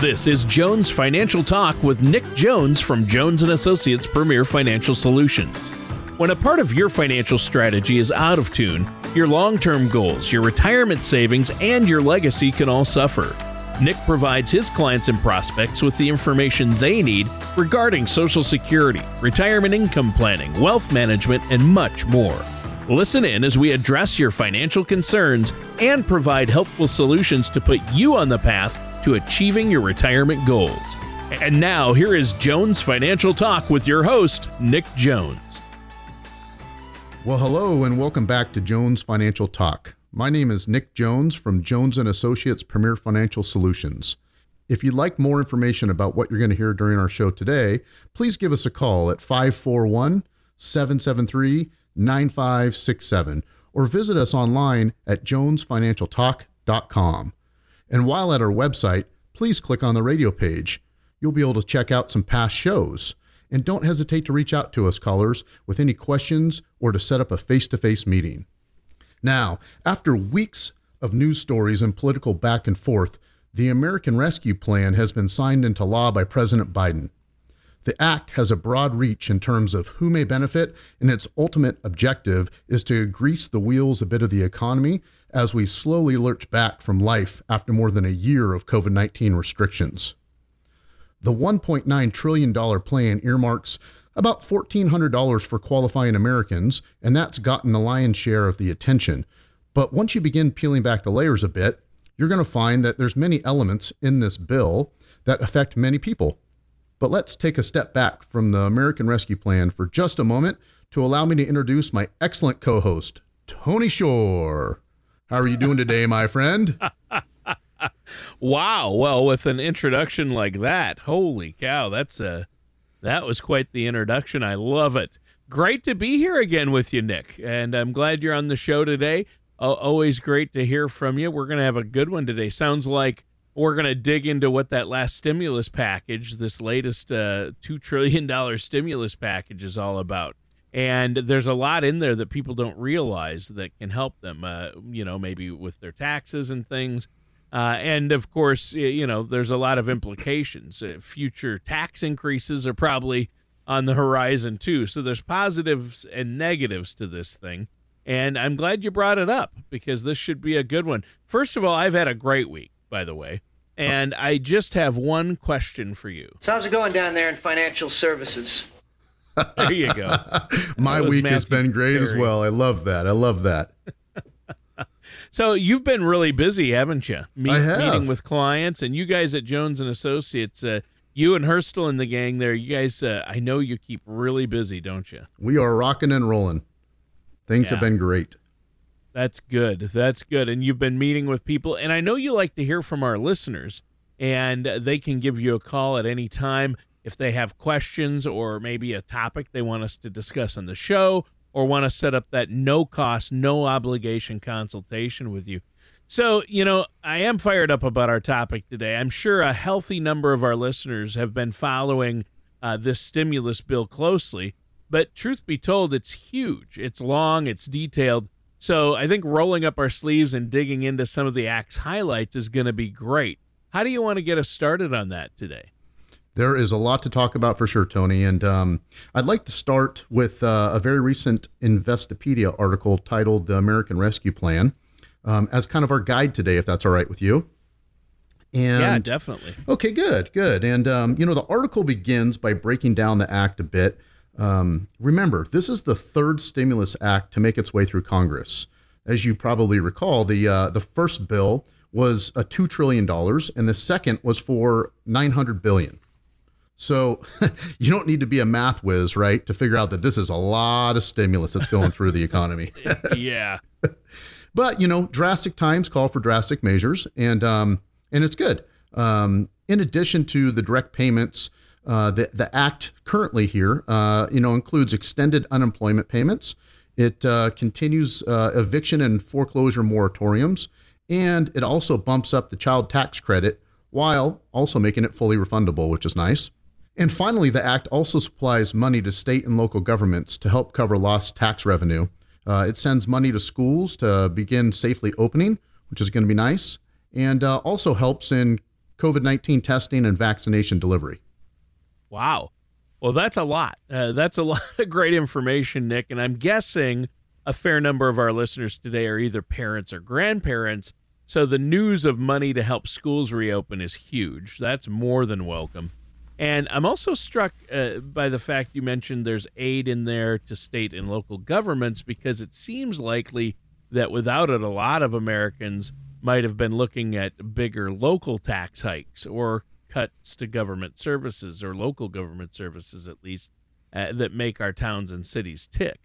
This is Jones Financial Talk with Nick Jones from Jones and Associates Premier Financial Solutions. When a part of your financial strategy is out of tune, your long-term goals, your retirement savings, and your legacy can all suffer. Nick provides his clients and prospects with the information they need regarding Social Security, retirement income planning, wealth management, and much more. Listen in as we address your financial concerns and provide helpful solutions to put you on the path to achieving your retirement goals. And now, here is Jones Financial Talk with your host, Nick Jones. Well, hello and welcome back to Jones Financial Talk. My name is Nick Jones from Jones and Associates Premier Financial Solutions. If you'd like more information about what you're going to hear during our show today, please give us a call at 541 773 9567 or visit us online at jonesfinancialtalk.com. And while at our website, please click on the radio page. You'll be able to check out some past shows. And don't hesitate to reach out to us, callers, with any questions or to set up a face to face meeting. Now, after weeks of news stories and political back and forth, the American Rescue Plan has been signed into law by President Biden. The act has a broad reach in terms of who may benefit, and its ultimate objective is to grease the wheels a bit of the economy as we slowly lurch back from life after more than a year of COVID 19 restrictions. The $1.9 trillion plan earmarks about $1,400 for qualifying Americans, and that's gotten the lion's share of the attention. But once you begin peeling back the layers a bit, you're going to find that there's many elements in this bill that affect many people. But let's take a step back from the American Rescue Plan for just a moment to allow me to introduce my excellent co-host, Tony Shore. How are you doing today, my friend? wow. Well, with an introduction like that, holy cow, that's a that was quite the introduction. I love it. Great to be here again with you, Nick, and I'm glad you're on the show today. Always great to hear from you. We're to have a good one today. Sounds like we're to dig into what that last stimulus package, this latest uh, $2 trillion stimulus package, is all about and there's a lot in there that people don't realize that can help them uh, you know maybe with their taxes and things. Uh, and of course you know there's a lot of implications. Uh, future tax increases are probably on the horizon too. So there's positives and negatives to this thing. And i'm glad you brought it up because this should be a good one. First of all i've had a great week by the way. And i just have one question for you. So how's it going down there in financial services there you go. My week Matthew has been great Perry. as well. I love that. I love that. so you've been really busy, haven't you? I have. Meeting with clients, and you guys at Jones and Associates, uh, you and Hurstel and the gang there, you guys, uh, I know you keep really busy, don't you? We are rocking and rolling. Things yeah. have been great. That's good. That's good. And you've been meeting with people, and I know you like to hear from our listeners, and they can give you a call at any time if they have questions or maybe a topic they want us to discuss on the show or want to set up that no cost, no obligation consultation with you. So, you know, I am fired up about our topic today. I'm sure a healthy number of our listeners have been following uh, this stimulus bill closely, but truth be told, it's huge. It's long, it's detailed. So I think rolling up our sleeves and digging into some of the act's highlights is going to be great. How do you want to get us started on that today? There is a lot to talk about for sure, Tony. And um, I'd like to start with uh, a very recent Investopedia article titled The American Rescue Plan um, as kind of our guide today, if that's all right with you. And, yeah, definitely. Okay, good, good. And, um, you know, the article begins by breaking down the act a bit. Um, remember, this is the third stimulus act to make its way through Congress. As you probably recall, the, uh, the first bill was a $2 trillion, and the second was for $900 billion. So you don't need to be a math whiz, right, to figure out that this is a lot of stimulus that's going through the economy. yeah. But you know, drastic times call for drastic measures, and um, and it's good. Um, in addition to the direct payments, uh, the the act currently here, uh, you know, includes extended unemployment payments. It uh, continues uh, eviction and foreclosure moratoriums, and it also bumps up the child tax credit while also making it fully refundable, which is nice. And finally, the Act also supplies money to state and local governments to help cover lost tax revenue. Uh, it sends money to schools to begin safely opening, which is going to be nice, and uh, also helps in COVID 19 testing and vaccination delivery. Wow. Well, that's a lot. Uh, that's a lot of great information, Nick. And I'm guessing a fair number of our listeners today are either parents or grandparents. So the news of money to help schools reopen is huge. That's more than welcome. And I'm also struck uh, by the fact you mentioned there's aid in there to state and local governments because it seems likely that without it, a lot of Americans might have been looking at bigger local tax hikes or cuts to government services or local government services, at least, uh, that make our towns and cities tick.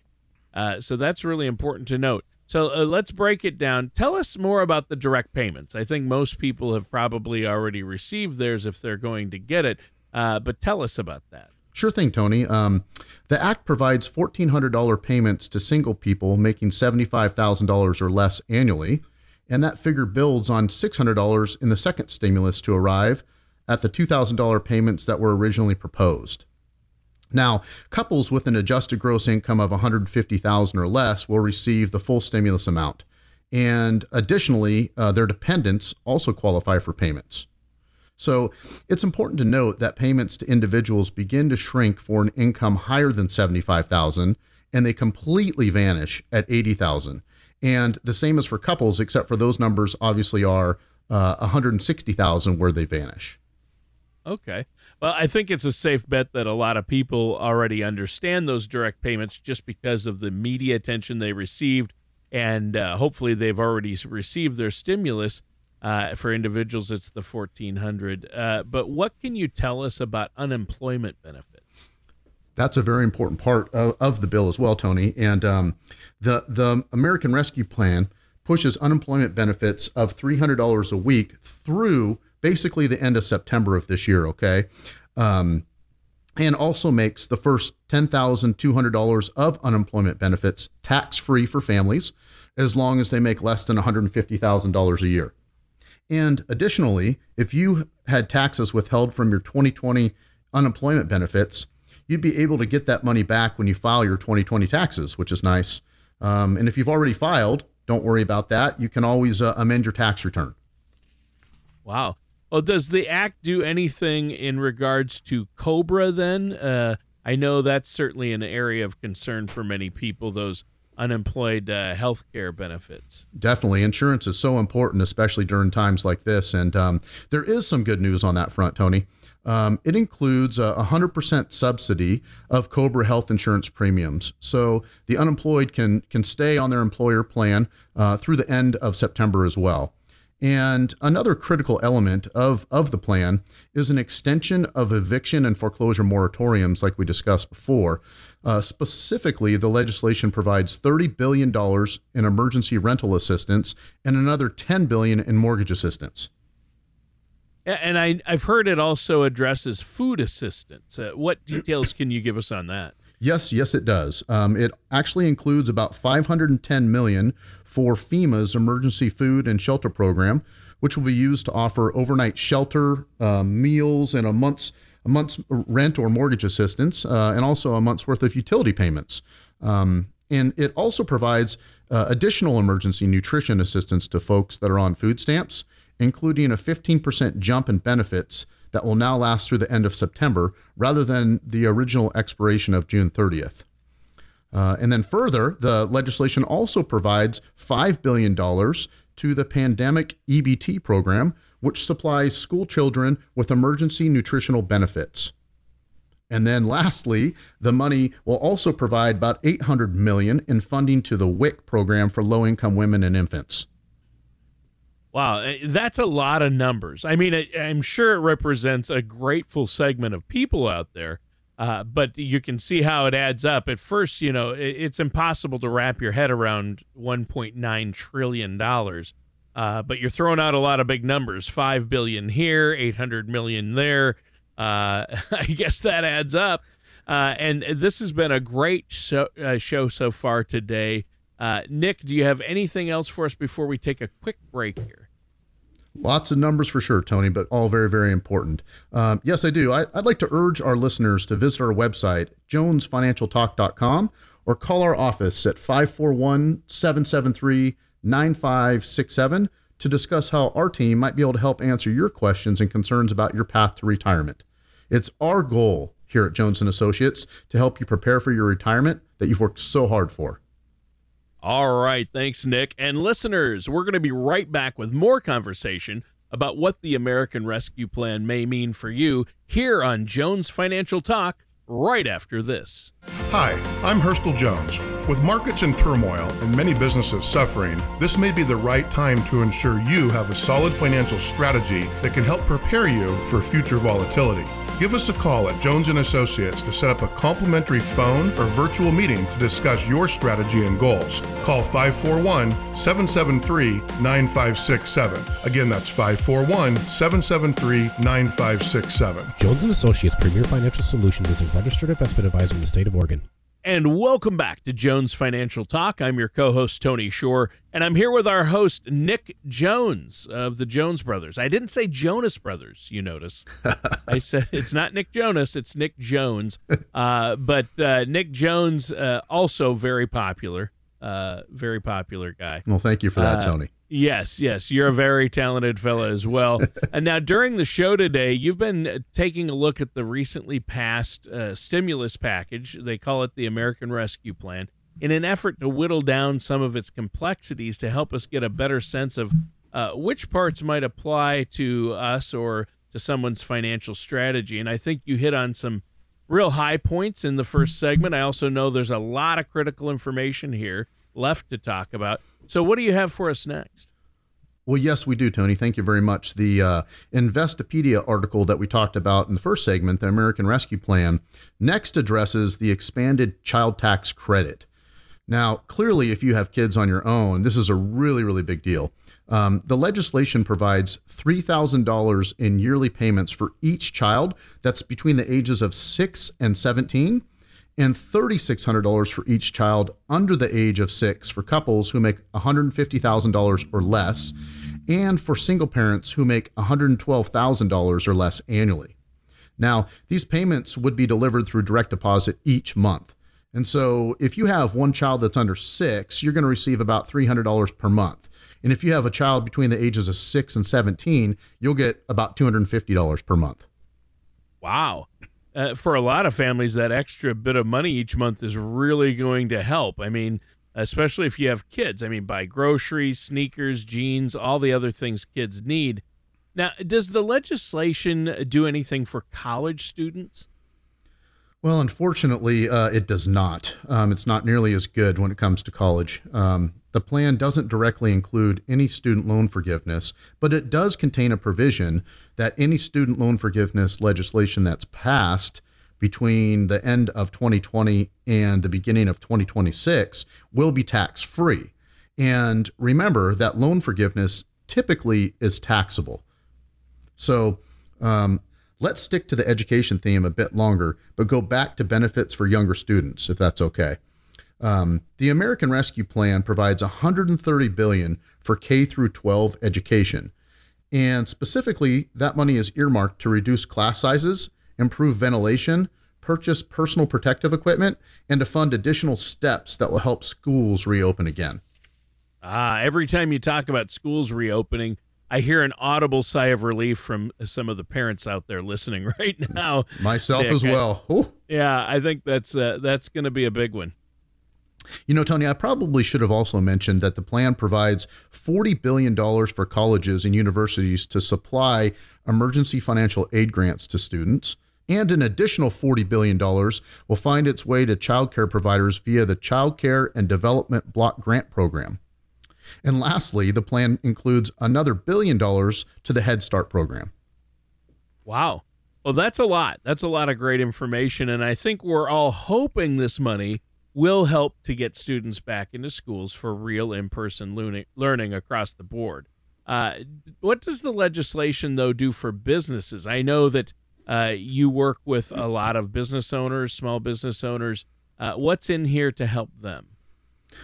Uh, so that's really important to note. So uh, let's break it down. Tell us more about the direct payments. I think most people have probably already received theirs if they're going to get it, uh, but tell us about that. Sure thing, Tony. Um, the Act provides $1,400 payments to single people making $75,000 or less annually, and that figure builds on $600 in the second stimulus to arrive at the $2,000 payments that were originally proposed. Now, couples with an adjusted gross income of $150,000 or less will receive the full stimulus amount. And additionally, uh, their dependents also qualify for payments. So it's important to note that payments to individuals begin to shrink for an income higher than 75,000 and they completely vanish at 80,000. And the same as for couples except for those numbers obviously are uh, 160,000 where they vanish. Okay. Well, I think it's a safe bet that a lot of people already understand those direct payments just because of the media attention they received, and uh, hopefully they've already received their stimulus. Uh, for individuals, it's the fourteen hundred. Uh, but what can you tell us about unemployment benefits? That's a very important part of, of the bill as well, Tony. And um, the the American Rescue Plan pushes unemployment benefits of three hundred dollars a week through basically the end of September of this year, okay? Um, and also makes the first $10,200 of unemployment benefits tax free for families as long as they make less than $150,000 a year. And additionally, if you had taxes withheld from your 2020 unemployment benefits, you'd be able to get that money back when you file your 2020 taxes, which is nice. Um, and if you've already filed, don't worry about that. You can always uh, amend your tax return. Wow. Well, does the act do anything in regards to Cobra then? Uh, I know that's certainly an area of concern for many people, those unemployed uh, health care benefits. Definitely. Insurance is so important, especially during times like this. And um, there is some good news on that front, Tony. Um, it includes a 100% subsidy of Cobra health insurance premiums. So the unemployed can, can stay on their employer plan uh, through the end of September as well. And another critical element of, of the plan is an extension of eviction and foreclosure moratoriums, like we discussed before. Uh, specifically, the legislation provides $30 billion in emergency rental assistance and another 10 billion in mortgage assistance. And I, I've heard it also addresses food assistance. Uh, what details can you give us on that? Yes, yes, it does. Um, it actually includes about 510 million for FEMA's emergency food and shelter program, which will be used to offer overnight shelter, uh, meals, and a month's a month's rent or mortgage assistance, uh, and also a month's worth of utility payments. Um, and it also provides uh, additional emergency nutrition assistance to folks that are on food stamps, including a 15% jump in benefits that will now last through the end of September rather than the original expiration of June 30th. Uh, and then further, the legislation also provides $5 billion to the pandemic EBT program, which supplies school children with emergency nutritional benefits. And then lastly, the money will also provide about 800 million in funding to the WIC program for low-income women and infants. Wow, eh, that's a lot of numbers. I mean, I'm sure it represents a grateful segment of people out there, uh, but you can see how it adds up. At first, you know, it's impossible to wrap your head around 1.9 trillion dollars. Uh, but you're throwing out a lot of big numbers: five billion here, 800 million there. Uh, I guess that adds up. Uh, and this has been a great show, uh, show so far today. Uh, Nick, do you have anything else for us before we take a quick break here? Lots of numbers for sure, Tony, but all very, very important. Um, yes, I do. I, would like to urge our listeners to visit our website, jonesfinancialtalk.com, or call our office at 541 773 9567 to discuss how our team might be able to help answer your questions and concerns about your path to retirement. It's our goal here at Jones and Associates to help you prepare for your retirement that you've worked so hard for. All right, thanks Nick. And listeners, we're going to be right back with more conversation about what the American Rescue Plan may mean for you here on Jones Financial Talk right after this. Hi, I'm Hurstel Jones. With markets in turmoil and many businesses suffering, this may be the right time to ensure you have a solid financial strategy that can help prepare you for future volatility. Give us a call at Jones and Associates to set up a complimentary phone or virtual meeting to discuss your strategy and goals. Call 541-773-9567. Again, that's 541-773-9567. Jones and Associates Premier Financial Solutions is a registered investment advisor in the state of Oregon. And welcome back to Jones Financial Talk. I'm your co host, Tony Shore, and I'm here with our host, Nick Jones of the Jones Brothers. I didn't say Jonas Brothers, you notice. I said it's not Nick Jonas, it's Nick Jones. Uh, but uh, Nick Jones, uh, also very popular, uh, very popular guy. Well, thank you for that, Uh, Tony. Yes, yes, you're a very talented fella as well. and now, during the show today, you've been taking a look at the recently passed uh, stimulus package. They call it the American Rescue Plan, in an effort to whittle down some of its complexities to help us get a better sense of uh, which parts might apply to us or to someone's financial strategy. And I think you hit on some real high points in the first segment. I also know there's a lot of critical information here left to talk about. So, what do you have for us next? Well, yes, we do, Tony. Thank you very much. The uh, Investopedia article that we talked about in the first segment, the American Rescue Plan, next addresses the expanded child tax credit. Now, clearly, if you have kids on your own, this is a really, really big deal. Um, the legislation provides $3,000 in yearly payments for each child that's between the ages of 6 and 17, and $3,600 for each child under the age of 6 for couples who make $150,000 or less, and for single parents who make $112,000 or less annually. Now, these payments would be delivered through direct deposit each month. And so if you have one child that's under six, you're going to receive about $300 per month. And if you have a child between the ages of six and 17, you'll get about $250 per month. Wow. Uh, for a lot of families, that extra bit of money each month is really going to help. I mean, especially if you have kids. I mean, buy groceries, sneakers, jeans, all the other things kids need. Now, does the legislation do anything for college students? Well, unfortunately, uh, it does not. Um, it's not nearly as good when it comes to college. Um, the plan doesn't directly include any student loan forgiveness, but it does contain a provision that any student loan forgiveness legislation that's passed between the end of 2020 and the beginning of 2026 will be tax free. And remember that loan forgiveness typically is taxable. So, um, let's stick to the education theme a bit longer, but go back to benefits for younger students, if that's okay. Um, the American Rescue Plan provides 130 billion for K through 12 education, and specifically, that money is earmarked to reduce class sizes, improve ventilation, purchase personal protective equipment, and to fund additional steps that will help schools reopen again. Ah, every time you talk about schools reopening, I hear an audible sigh of relief from some of the parents out there listening right now. Myself Nick, as well. Yeah, I think that's uh, that's going to be a big one. You know, Tony, I probably should have also mentioned that the plan provides $40 billion for colleges and universities to supply emergency financial aid grants to students. And an additional $40 billion will find its way to child care providers via the Child Care and Development Block Grant Program. And lastly, the plan includes another billion dollars to the Head Start program. Wow. Well, that's a lot. That's a lot of great information. And I think we're all hoping this money will help to get students back into schools for real in person learning across the board. Uh, what does the legislation, though, do for businesses? I know that uh, you work with a lot of business owners, small business owners. Uh, what's in here to help them?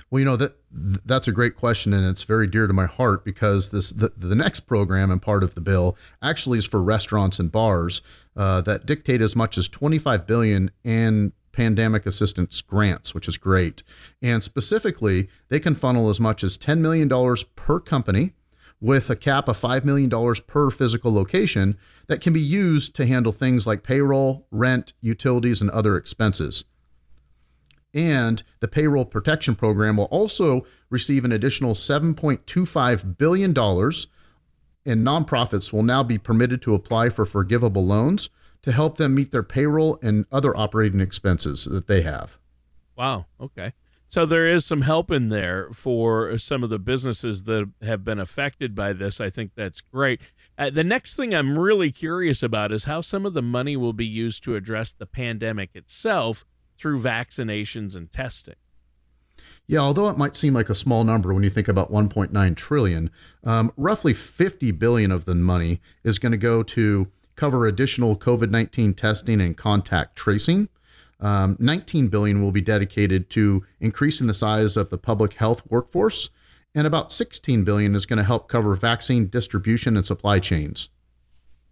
Well, you know that that's a great question, and it's very dear to my heart because this the, the next program and part of the bill actually is for restaurants and bars uh, that dictate as much as 25 billion in pandemic assistance grants, which is great. And specifically, they can funnel as much as 10 million dollars per company, with a cap of $5 million per physical location that can be used to handle things like payroll, rent, utilities, and other expenses. And the payroll protection program will also receive an additional $7.25 billion, and nonprofits will now be permitted to apply for forgivable loans to help them meet their payroll and other operating expenses that they have. Wow. Okay. So there is some help in there for some of the businesses that have been affected by this. I think that's great. Uh, the next thing I'm really curious about is how some of the money will be used to address the pandemic itself through vaccinations and testing. Yeah, although it might seem like a small number when you think about 1.9 trillion, um, roughly 50 billion of the money is going to go to cover additional COVID-19 testing and contact tracing. Um, 19 billion will be dedicated to increasing the size of the public health workforce, and about 16 billion is going to help cover vaccine distribution and supply chains.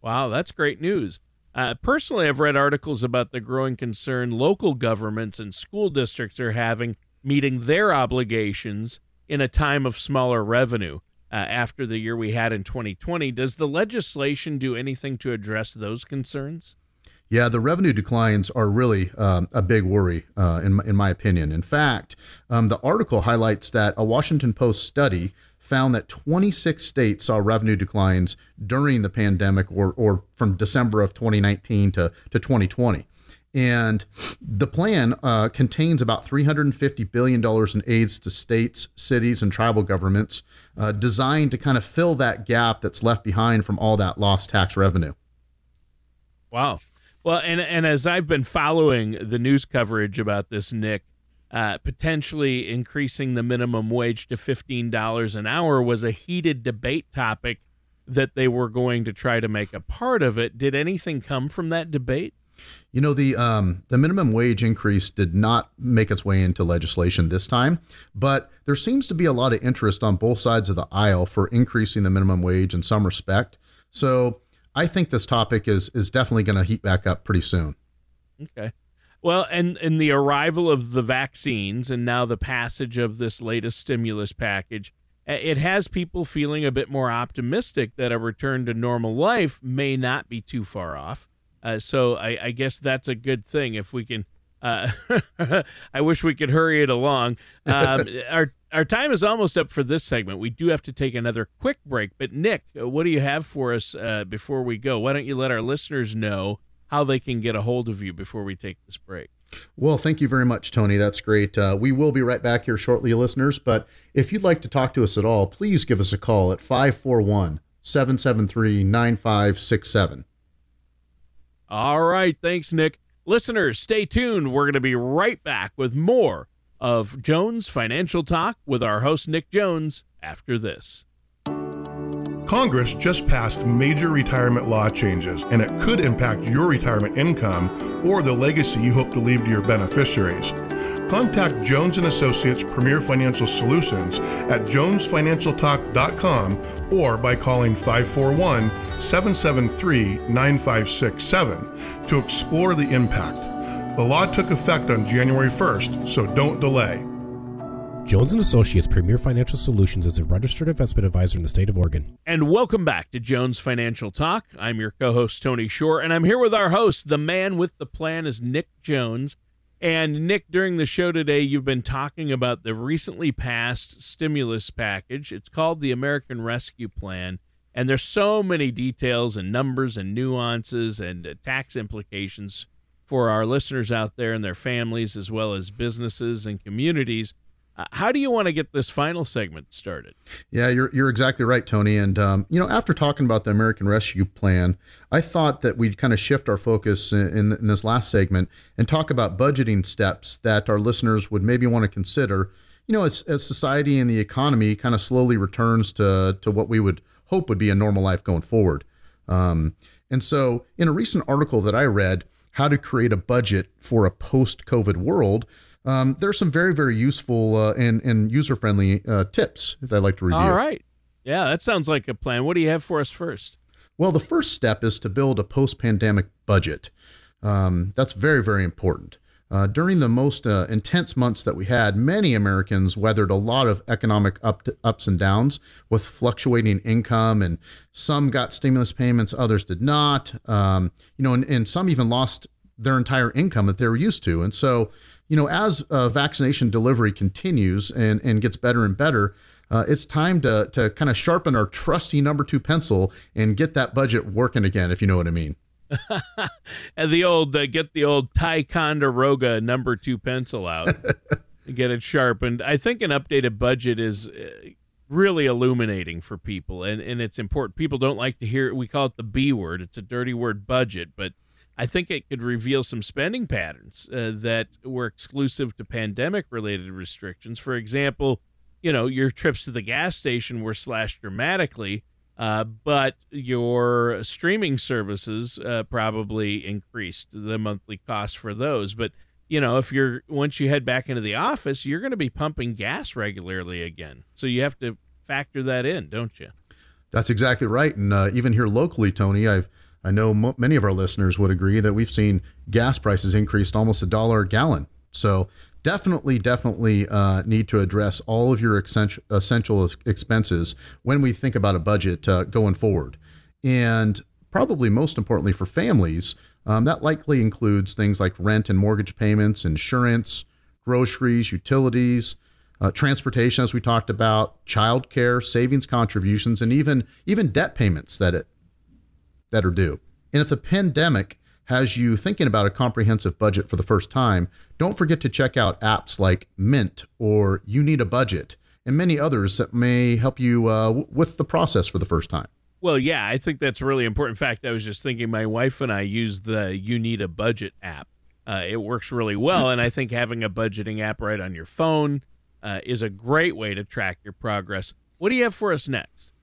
Wow, that's great news. Uh, personally, I've read articles about the growing concern local governments and school districts are having meeting their obligations in a time of smaller revenue. Uh, after the year we had in 2020, does the legislation do anything to address those concerns? Yeah, the revenue declines are really um, a big worry, uh, in, in my opinion. In fact, um, the article highlights that a Washington Post study found that 26 states saw revenue declines during the pandemic or, or from December of 2019 to, to 2020. And the plan uh, contains about $350 billion in aids to states, cities, and tribal governments uh, designed to kind of fill that gap that's left behind from all that lost tax revenue. Wow. Well, and and as I've been following the news coverage about this, Nick, uh, potentially increasing the minimum wage to fifteen dollars an hour was a heated debate topic that they were going to try to make a part of it. Did anything come from that debate? You know the um, the minimum wage increase did not make its way into legislation this time, but there seems to be a lot of interest on both sides of the aisle for increasing the minimum wage in some respect. So I think this topic is is definitely going to heat back up pretty soon. Okay. Well, and in the arrival of the vaccines and now the passage of this latest stimulus package, it has people feeling a bit more optimistic that a return to normal life may not be too far off. Uh, so I, I, guess that's a good thing if we can. Uh, I wish we could hurry it along. Um, our our time is almost up for this segment. We do have to take another quick break. But, Nick, uh, what do you have for us uh, before we go? Why don't you let our listeners know how they can get a hold of you before we take this break? Well, thank you very much, Tony. That's great. Uh, we will be right back here shortly, listeners. But if you'd like to talk to us at all, please give us a call at 541 773 9567. All right. Thanks, Nick. Listeners, stay tuned. We're going to be right back with more of Jones Financial Talk with our host, Nick Jones, after this. Congress just passed major retirement law changes, and it could impact your retirement income or the legacy you hope to leave to your beneficiaries. Contact Jones and Associates Premier Financial Solutions at jonesfinancialtalk.com or by calling 541-773-9567 to explore the impact. The law took effect on January 1st, so don't delay. Jones and Associates Premier Financial Solutions is a registered investment advisor in the state of Oregon. And welcome back to Jones Financial Talk. I'm your co-host Tony Shore, and I'm here with our host, the man with the plan is Nick Jones. And Nick, during the show today, you've been talking about the recently passed stimulus package. It's called the American Rescue Plan, and there's so many details and numbers and nuances and uh, tax implications for our listeners out there and their families, as well as businesses and communities. Uh, how do you want to get this final segment started? Yeah, you're, you're exactly right, Tony. And, um, you know, after talking about the American Rescue Plan, I thought that we'd kind of shift our focus in, in this last segment and talk about budgeting steps that our listeners would maybe want to consider, you know, as, as society and the economy kind of slowly returns to, to what we would hope would be a normal life going forward. Um, and so, in a recent article that I read, how to create a budget for a post COVID world, um, there's some very, very useful uh, and, and user friendly uh, tips that I'd like to review. All right. Yeah, that sounds like a plan. What do you have for us first? Well, the first step is to build a post pandemic budget. Um, that's very, very important. Uh, during the most uh, intense months that we had, many Americans weathered a lot of economic up ups and downs with fluctuating income, and some got stimulus payments, others did not. Um, you know, and, and some even lost their entire income that they were used to. And so, you know, as uh, vaccination delivery continues and, and gets better and better, uh, it's time to, to kind of sharpen our trusty number two pencil and get that budget working again, if you know what I mean. and the old uh, get the old Ticonderoga number two pencil out and get it sharpened. I think an updated budget is uh, really illuminating for people, and and it's important. People don't like to hear We call it the B word. It's a dirty word, budget, but I think it could reveal some spending patterns uh, that were exclusive to pandemic related restrictions. For example, you know, your trips to the gas station were slashed dramatically uh, but your streaming services uh, probably increased the monthly cost for those. But you know, if you're once you head back into the office, you're going to be pumping gas regularly again. So you have to factor that in, don't you? That's exactly right. And uh, even here locally, Tony, I've I know mo- many of our listeners would agree that we've seen gas prices increased almost a dollar a gallon. So definitely, definitely uh, need to address all of your essential expenses when we think about a budget uh, going forward. And probably most importantly for families, um, that likely includes things like rent and mortgage payments, insurance, groceries, utilities, uh, transportation, as we talked about, childcare, savings contributions, and even even debt payments that it that are due. And if the pandemic has you thinking about a comprehensive budget for the first time, don't forget to check out apps like Mint or You Need a Budget and many others that may help you uh, with the process for the first time. Well, yeah, I think that's a really important. Fact, I was just thinking my wife and I use the You Need a Budget app. Uh, it works really well, and I think having a budgeting app right on your phone uh, is a great way to track your progress. What do you have for us next?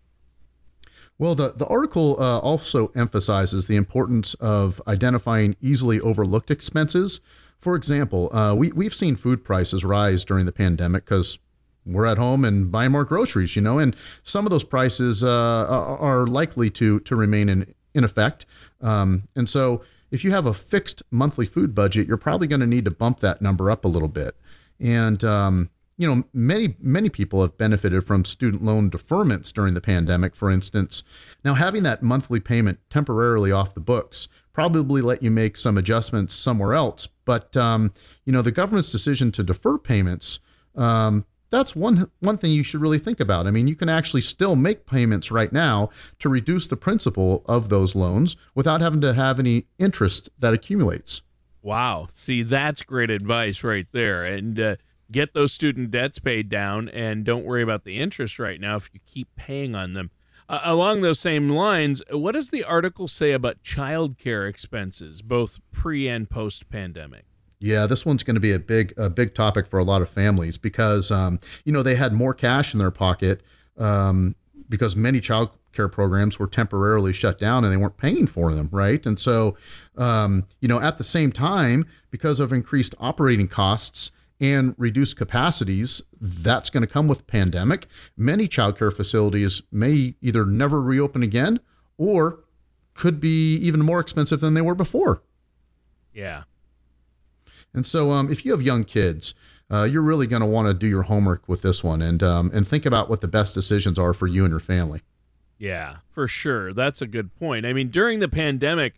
Well, the, the article uh, also emphasizes the importance of identifying easily overlooked expenses. For example, uh, we, we've seen food prices rise during the pandemic because we're at home and buying more groceries, you know, and some of those prices uh, are likely to, to remain in, in effect. Um, and so if you have a fixed monthly food budget, you're probably going to need to bump that number up a little bit. And, um, you know, many many people have benefited from student loan deferments during the pandemic, for instance. Now, having that monthly payment temporarily off the books probably let you make some adjustments somewhere else. But um, you know, the government's decision to defer payments. Um, that's one one thing you should really think about. I mean, you can actually still make payments right now to reduce the principal of those loans without having to have any interest that accumulates. Wow. See, that's great advice right there. And uh, get those student debts paid down and don't worry about the interest right now if you keep paying on them. Uh, along those same lines, what does the article say about childcare expenses, both pre and post pandemic? Yeah, this one's going to be a big a big topic for a lot of families because um, you know they had more cash in their pocket um, because many child care programs were temporarily shut down and they weren't paying for them, right? And so, um, you know, at the same time, because of increased operating costs, and reduced capacities, that's going to come with pandemic. Many childcare facilities may either never reopen again or could be even more expensive than they were before. Yeah. And so, um, if you have young kids, uh, you're really going to want to do your homework with this one and um, and think about what the best decisions are for you and your family. Yeah, for sure. That's a good point. I mean, during the pandemic,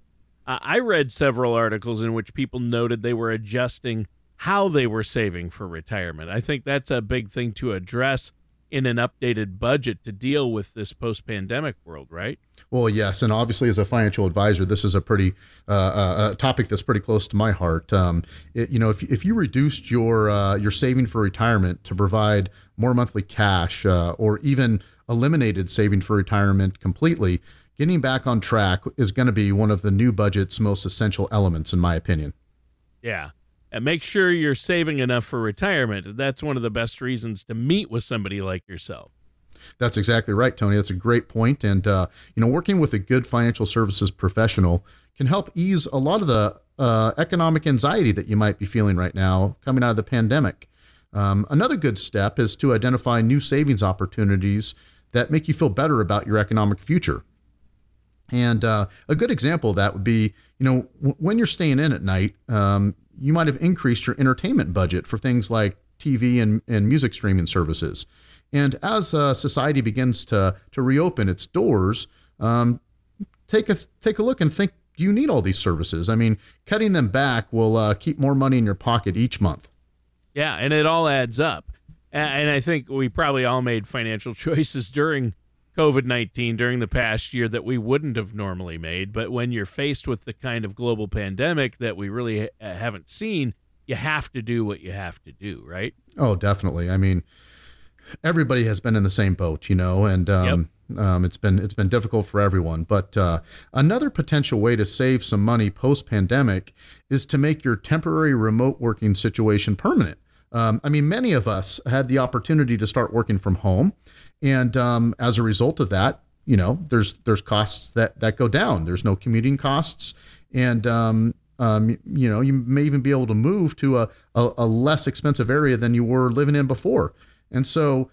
uh, I read several articles in which people noted they were adjusting how they were saving for retirement. I think that's a big thing to address in an updated budget to deal with this post-pandemic world, right? Well, yes, and obviously as a financial advisor, this is a pretty uh, uh, topic that's pretty close to my heart. Um, it, you know, if, if you reduced your uh, your saving for retirement to provide more monthly cash, uh, or even eliminated saving for retirement completely, getting back on track is going to be one of the new budget's most essential elements, in my opinion. Yeah, and make sure you're saving enough for retirement. That's one of the best reasons to meet with somebody like yourself. That's exactly right, Tony. That's a great point. And, uh, you know, working with a good financial services professional can help ease a lot of the uh, economic anxiety that you might be feeling right now coming out of the pandemic. Um, another good step is to identify new savings opportunities that make you feel better about your economic future. And uh, a good example of that would be, you know, w- when you're staying in at night, um, you might have increased your entertainment budget for things like TV and, and music streaming services. And as uh, society begins to, to reopen its doors, um, take a take a look and think: Do you need all these services? I mean, cutting them back will uh, keep more money in your pocket each month. Yeah, and it all adds up. And I think we probably all made financial choices during COVID 19 during the past year that we wouldn't have normally made. But when you're faced with the kind of global pandemic that we really haven't seen, you have to do what you have to do, right? Oh, definitely. I mean, everybody has been in the same boat, you know, and um, yep. um, it's been it's been difficult for everyone. But uh, another potential way to save some money post pandemic is to make your temporary remote working situation permanent. Um, I mean, many of us had the opportunity to start working from home, and um, as a result of that, you know, there's there's costs that that go down. There's no commuting costs, and um, um, you know, you may even be able to move to a, a, a less expensive area than you were living in before. And so,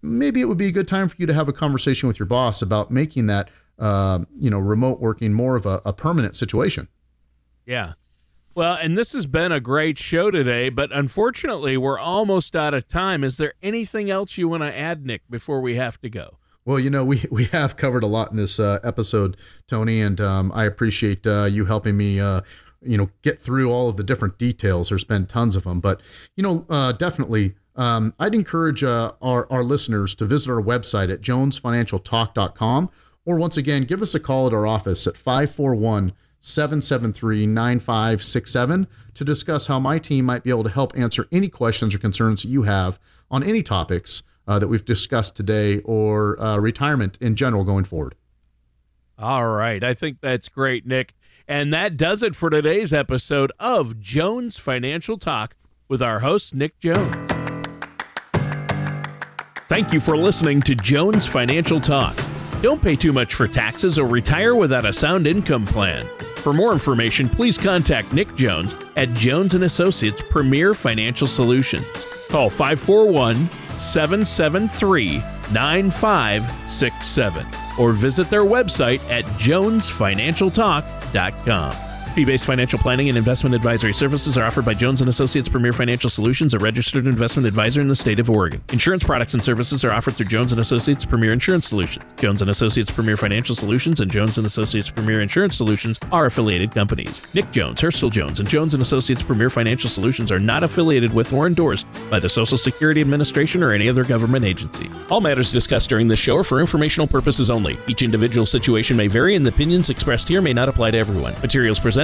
maybe it would be a good time for you to have a conversation with your boss about making that, uh, you know, remote working more of a, a permanent situation. Yeah. Well, and this has been a great show today, but unfortunately, we're almost out of time. Is there anything else you want to add, Nick, before we have to go? Well, you know, we, we have covered a lot in this uh, episode, Tony, and um, I appreciate uh, you helping me, uh, you know, get through all of the different details. There's been tons of them, but, you know, uh, definitely, um, I'd encourage uh, our, our listeners to visit our website at jonesfinancialtalk.com, or once again, give us a call at our office at 541- 773 9567 to discuss how my team might be able to help answer any questions or concerns you have on any topics uh, that we've discussed today or uh, retirement in general going forward. All right. I think that's great, Nick. And that does it for today's episode of Jones Financial Talk with our host, Nick Jones. Thank you for listening to Jones Financial Talk. Don't pay too much for taxes or retire without a sound income plan. For more information, please contact Nick Jones at Jones and Associates Premier Financial Solutions. Call 541 773 9567 or visit their website at jonesfinancialtalk.com. Fee-based financial planning and investment advisory services are offered by Jones Associates Premier Financial Solutions, a registered investment advisor in the state of Oregon. Insurance products and services are offered through Jones Associates Premier Insurance Solutions. Jones Associates Premier Financial Solutions and Jones Associates Premier Insurance Solutions are affiliated companies. Nick Jones, Hurstel Jones, and Jones Associates Premier Financial Solutions are not affiliated with or endorsed by the Social Security Administration or any other government agency. All matters discussed during this show are for informational purposes only. Each individual situation may vary, and the opinions expressed here may not apply to everyone. Materials presented